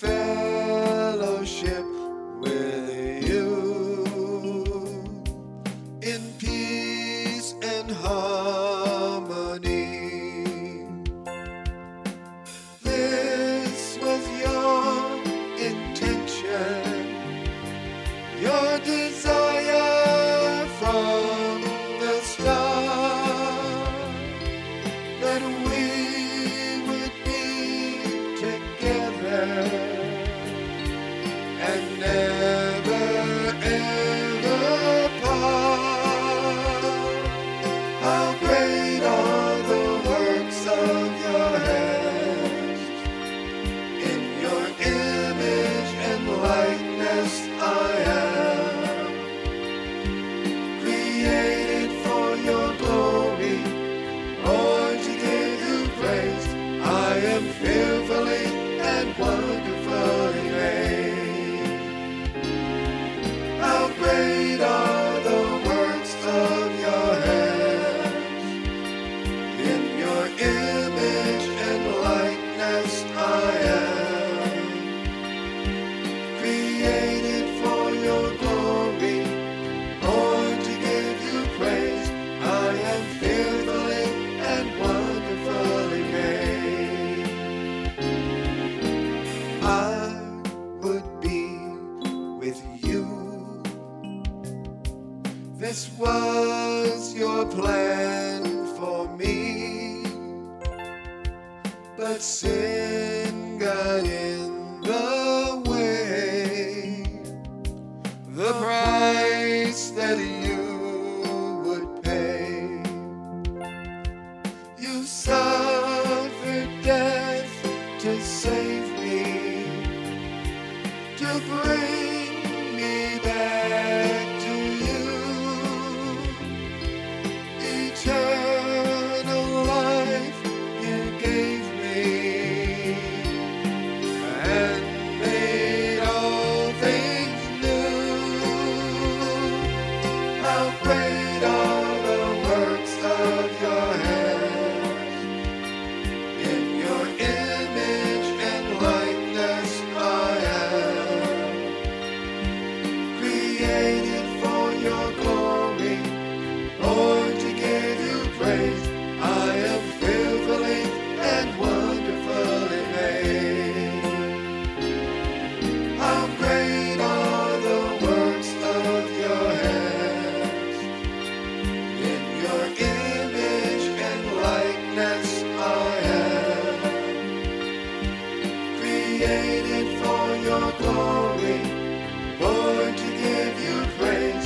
fellowship. أنّا This was your plan for me, but sin got in the way. The price that you would pay, you suffered death to save. I am fearfully and wonderfully made. How great are the works of your hands. In your image and likeness I am. Created for your glory, born to give you praise.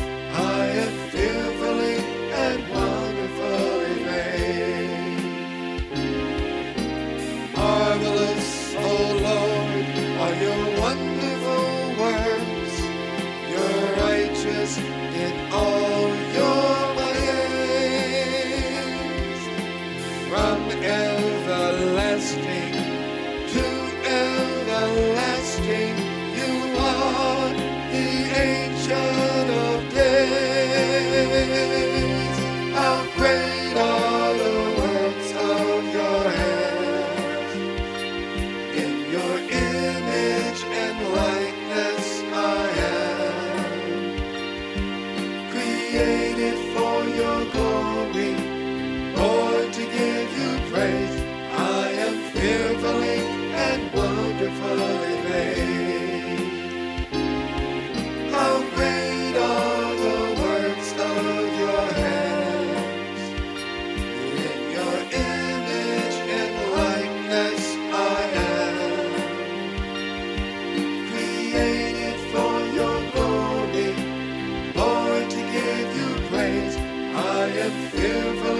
if, if